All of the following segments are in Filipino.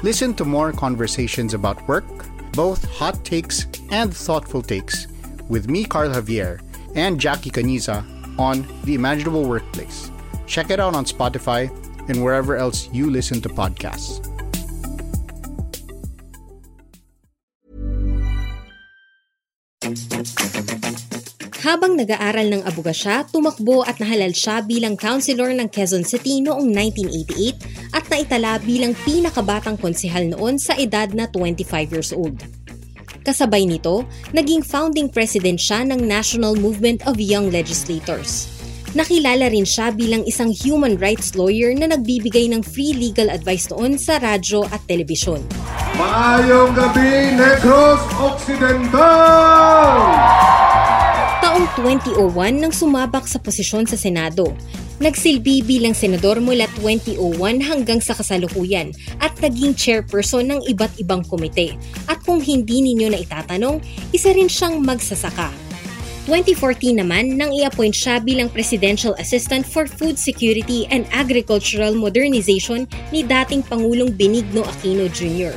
Listen to more conversations about work, both hot takes and thoughtful takes, with me, Carl Javier, and Jackie Caniza on The Imaginable Workplace. Check it out on Spotify and wherever else you listen to podcasts. Habang nag-aaral ng abogasya, tumakbo at nahalal siya bilang councilor ng Quezon City noong 1988 at naitala bilang pinakabatang konsehal noon sa edad na 25 years old. Kasabay nito, naging founding president siya ng National Movement of Young Legislators. Nakilala rin siya bilang isang human rights lawyer na nagbibigay ng free legal advice noon sa radyo at telebisyon. Maayong gabi, Negros Occidental! Taong 2001 nang sumabak sa posisyon sa Senado. Nagsilbi bilang senador mula 2001 hanggang sa kasalukuyan at naging chairperson ng iba't ibang komite. At kung hindi ninyo na itatanong, isa rin siyang magsasaka. 2014 naman nang i-appoint siya bilang Presidential Assistant for Food Security and Agricultural Modernization ni dating Pangulong Benigno Aquino Jr.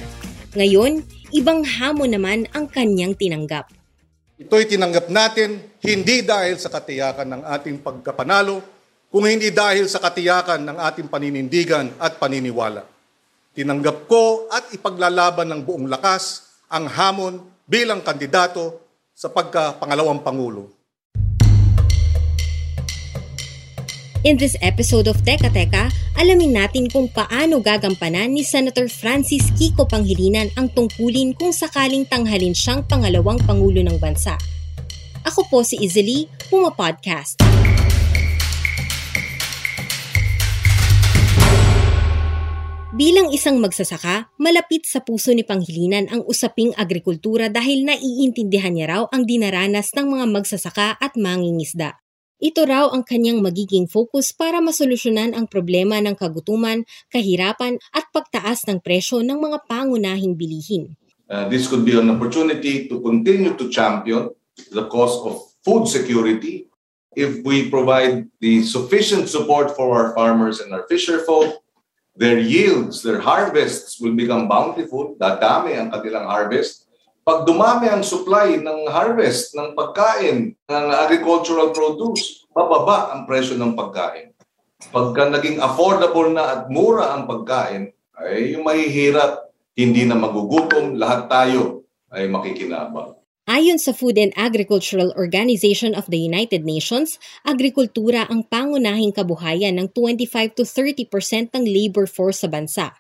Ngayon, ibang hamon naman ang kanyang tinanggap. Ito'y tinanggap natin hindi dahil sa katiyakan ng ating pagkapanalo, kung hindi dahil sa katiyakan ng ating paninindigan at paniniwala. Tinanggap ko at ipaglalaban ng buong lakas ang hamon bilang kandidato sa pagka-pangalawang Pangulo. In this episode of Teka Teka, alamin natin kung paano gagampanan ni Senator Francis Kiko Panghilinan ang tungkulin kung sakaling tanghalin siyang pangalawang Pangulo ng bansa. Ako po si Izzy Puma Podcast. Bilang isang magsasaka, malapit sa puso ni Panghilinan ang usaping agrikultura dahil naiintindihan niya raw ang dinaranas ng mga magsasaka at mangingisda. Ito raw ang kanyang magiging focus para masolusyonan ang problema ng kagutuman, kahirapan at pagtaas ng presyo ng mga pangunahing bilihin. Uh, this could be an opportunity to continue to champion the cause of food security if we provide the sufficient support for our farmers and our fisher folk. Their yields, their harvests will become bountiful, dadami ang kanilang harvest, pag dumami ang supply ng harvest, ng pagkain, ng agricultural produce, bababa ang presyo ng pagkain. Pagka naging affordable na at mura ang pagkain, ay yung mahihirap, hindi na magugutom, lahat tayo ay makikinabang. Ayon sa Food and Agricultural Organization of the United Nations, agrikultura ang pangunahing kabuhayan ng 25 to 30% ng labor force sa bansa.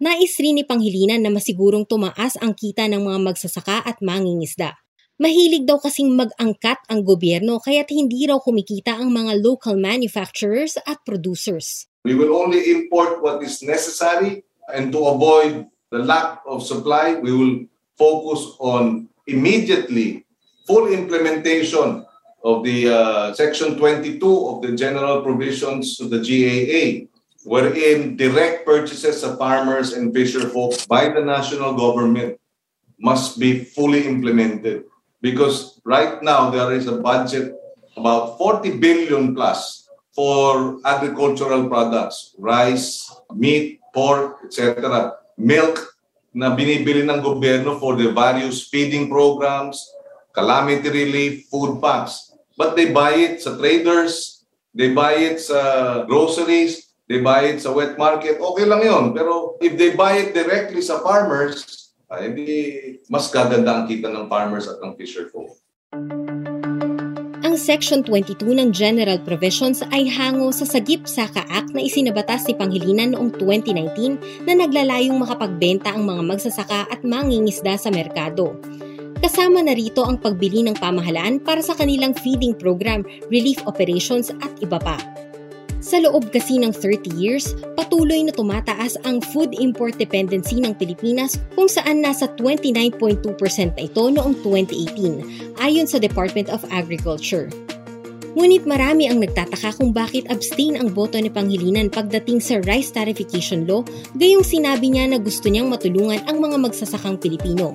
Nais rin ni Panghilinan na masigurong tumaas ang kita ng mga magsasaka at mangingisda. Mahilig daw kasing mag-angkat ang gobyerno kaya't hindi raw kumikita ang mga local manufacturers at producers. We will only import what is necessary and to avoid the lack of supply, we will focus on immediately full implementation of the uh, Section 22 of the General Provisions to the GAA wherein direct purchases of farmers and fisher folk by the national government must be fully implemented. Because right now there is a budget about 40 billion plus for agricultural products, rice, meat, pork, etc., milk na binibili ng gobyerno for the various feeding programs, calamity relief, food packs. But they buy it sa traders, they buy it sa groceries, they buy it sa wet market, okay lang yon. Pero if they buy it directly sa farmers, ay hindi mas gaganda ang kita ng farmers at ng fisher folk. Section 22 ng General Provisions ay hango sa Sagip Saka Act na isinabatas ni Panghilinan noong 2019 na naglalayong makapagbenta ang mga magsasaka at mangingisda sa merkado. Kasama na rito ang pagbili ng pamahalaan para sa kanilang feeding program, relief operations at iba pa. Sa loob kasi ng 30 years, patuloy na tumataas ang food import dependency ng Pilipinas kung saan nasa 29.2% na ito noong 2018, ayon sa Department of Agriculture. Ngunit marami ang nagtataka kung bakit abstain ang boto ni Pangilinan pagdating sa rice tarification law, gayong sinabi niya na gusto niyang matulungan ang mga magsasakang Pilipino.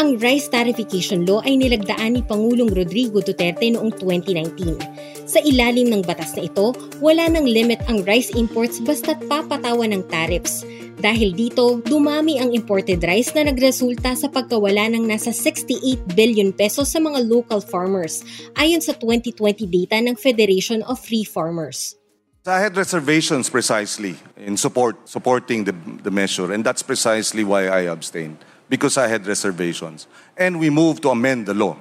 Ang rice tarification law ay nilagdaan ni Pangulong Rodrigo Duterte noong 2019. Sa ilalim ng batas na ito, wala nang limit ang rice imports basta't papatawan ng tariffs. Dahil dito, dumami ang imported rice na nagresulta sa pagkawala ng nasa 68 billion pesos sa mga local farmers, ayon sa 2020 data ng Federation of Free Farmers. I had reservations precisely in support supporting the, the measure, and that's precisely why I abstained because I had reservations. And we moved to amend the law.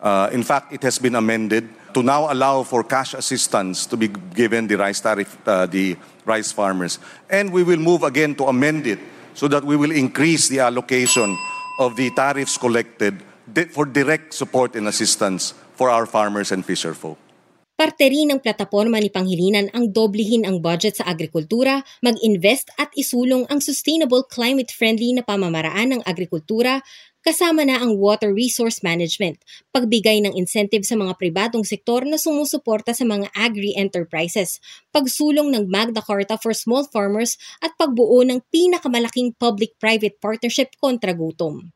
Uh, in fact, it has been amended to now allow for cash assistance to be given the rice tariff, uh, the rice farmers. And we will move again to amend it so that we will increase the allocation of the tariffs collected for direct support and assistance for our farmers and fisher folk. Parte rin ng plataporma ni Panghilinan ang doblehin ang budget sa agrikultura, mag-invest at isulong ang sustainable climate-friendly na pamamaraan ng agrikultura, kasama na ang water resource management, pagbigay ng incentive sa mga pribadong sektor na sumusuporta sa mga agri-enterprises, pagsulong ng Magna Carta for Small Farmers at pagbuo ng pinakamalaking public-private partnership kontra gutom.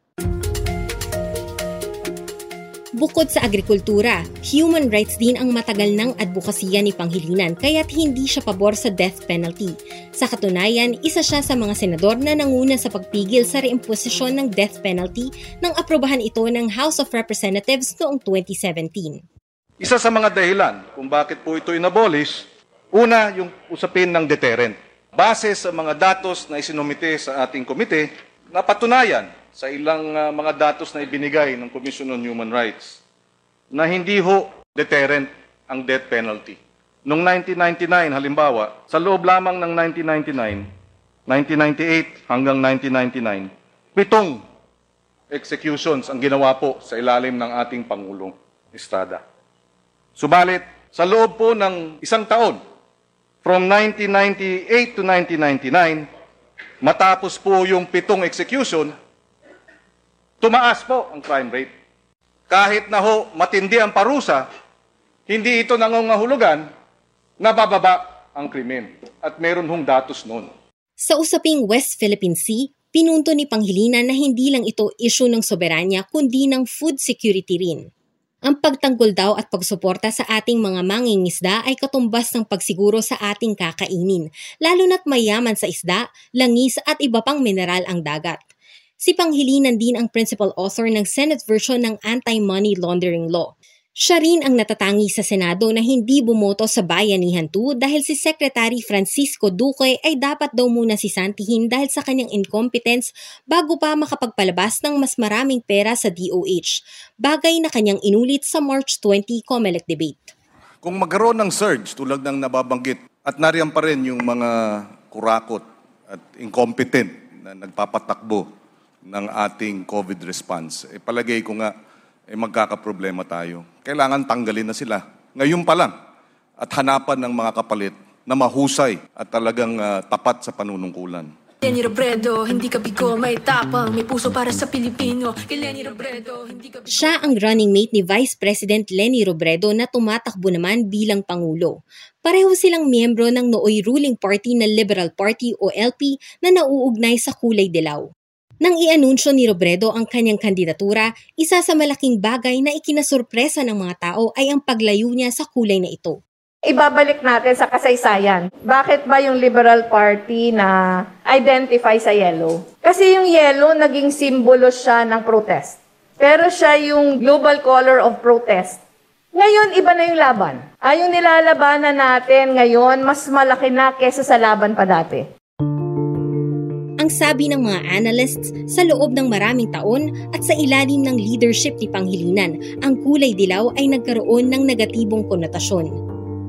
Bukod sa agrikultura, human rights din ang matagal ng advokasya ni Panghilinan kaya't hindi siya pabor sa death penalty. Sa katunayan, isa siya sa mga senador na nanguna sa pagpigil sa reimposisyon ng death penalty nang aprobahan ito ng House of Representatives noong 2017. Isa sa mga dahilan kung bakit po ito inabolish, una yung usapin ng deterrent. Base sa mga datos na isinumite sa ating komite, napatunayan sa ilang uh, mga datos na ibinigay ng Commission on Human Rights na hindi ho deterrent ang death penalty. Noong 1999, halimbawa, sa loob lamang ng 1999, 1998 hanggang 1999, pitong executions ang ginawa po sa ilalim ng ating Pangulong Estrada. Subalit, sa loob po ng isang taon, from 1998 to 1999, matapos po yung pitong execution, tumaas po ang crime rate. Kahit na ho matindi ang parusa, hindi ito nangungahulugan na bababa ang krimen. At meron hong datos noon. Sa usaping West Philippine Sea, pinunto ni Panghilinan na hindi lang ito issue ng soberanya kundi ng food security rin. Ang pagtanggol daw at pagsuporta sa ating mga mangingisda ay katumbas ng pagsiguro sa ating kakainin, lalo na't mayaman sa isda, langis at iba pang mineral ang dagat. Si Panghilinan din ang principal author ng Senate version ng Anti-Money Laundering Law. Siya rin ang natatangi sa Senado na hindi bumoto sa Bayanihan 2 dahil si Secretary Francisco Duque ay dapat daw muna sisantihin dahil sa kanyang incompetence bago pa makapagpalabas ng mas maraming pera sa DOH, bagay na kanyang inulit sa March 20 COMELEC debate. Kung magkaroon ng surge tulad ng nababanggit at nariyan pa rin yung mga kurakot at incompetent na nagpapatakbo ng ating COVID response. Eh, palagay ko nga, eh, magkakaproblema tayo. Kailangan tanggalin na sila. Ngayon pa lang. At hanapan ng mga kapalit na mahusay at talagang uh, tapat sa panunungkulan. Lenny Robredo, hindi ka bigo, may tapang, may puso para sa Pilipino. Lenny Robredo, hindi ka bigo. Siya ang running mate ni Vice President Lenny Robredo na tumatakbo naman bilang Pangulo. Pareho silang miyembro ng nooy ruling party na Liberal Party o LP na nauugnay sa kulay dilaw. Nang i-anunsyo ni Robredo ang kanyang kandidatura, isa sa malaking bagay na ikinasurpresa ng mga tao ay ang paglayo niya sa kulay na ito. Ibabalik natin sa kasaysayan. Bakit ba yung Liberal Party na identify sa yellow? Kasi yung yellow naging simbolo siya ng protest. Pero siya yung global color of protest. Ngayon, iba na yung laban. Ay, nilalabanan natin ngayon, mas malaki na kesa sa laban pa dati. Ang sabi ng mga analysts, sa loob ng maraming taon at sa ilalim ng leadership ni Panghilinan, ang kulay dilaw ay nagkaroon ng negatibong konotasyon.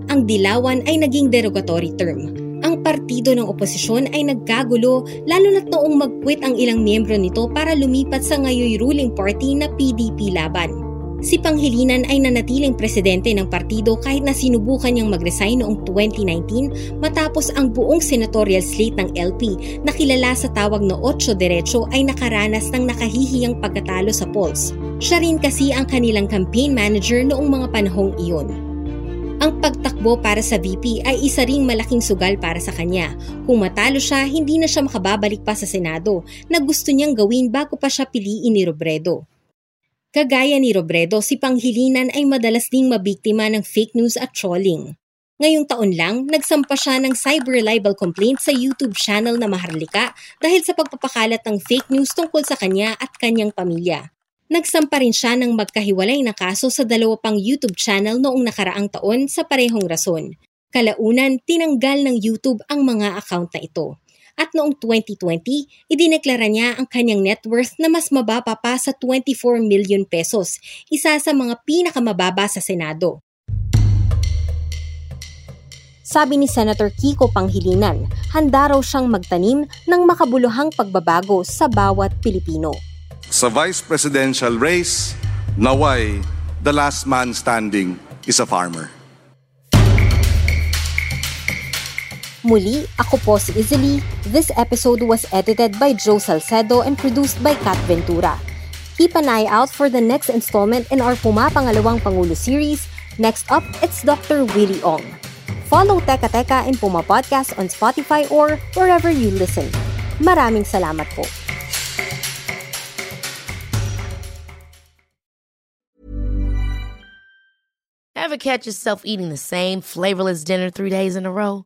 Ang dilawan ay naging derogatory term. Ang partido ng oposisyon ay nagkagulo lalo na't noong mag-quit ang ilang miyembro nito para lumipat sa ngayoy ruling party na PDP Laban. Si Panghilinan ay nanatiling presidente ng partido kahit na sinubukan niyang mag-resign noong 2019 matapos ang buong senatorial slate ng LP na kilala sa tawag na Ocho Derecho ay nakaranas ng nakahihiyang pagkatalo sa polls. Siya rin kasi ang kanilang campaign manager noong mga panahong iyon. Ang pagtakbo para sa VP ay isa ring malaking sugal para sa kanya. Kung matalo siya, hindi na siya makababalik pa sa Senado na gusto niyang gawin bago pa siya piliin ni Robredo. Kagaya ni Robredo, si Panghilinan ay madalas ding mabiktima ng fake news at trolling. Ngayong taon lang, nagsampa siya ng cyber libel complaint sa YouTube channel na Maharlika dahil sa pagpapakalat ng fake news tungkol sa kanya at kanyang pamilya. Nagsampa rin siya ng magkahiwalay na kaso sa dalawa pang YouTube channel noong nakaraang taon sa parehong rason. Kalaunan, tinanggal ng YouTube ang mga account na ito at noong 2020, idineklara niya ang kanyang net worth na mas mababa pa sa 24 million pesos, isa sa mga pinakamababa sa Senado. Sabi ni Senator Kiko Panghilinan, handa raw siyang magtanim ng makabuluhang pagbabago sa bawat Pilipino. Sa vice presidential race, naway, the last man standing is a farmer. Muli, ako po si Izzy This episode was edited by Joe Salcedo and produced by Kat Ventura. Keep an eye out for the next installment in our Pumapangalawang Pangulo series. Next up, it's Dr. Willie Ong. Follow Teka Teka and Puma Podcast on Spotify or wherever you listen. Maraming salamat po. Ever catch yourself eating the same flavorless dinner three days in a row?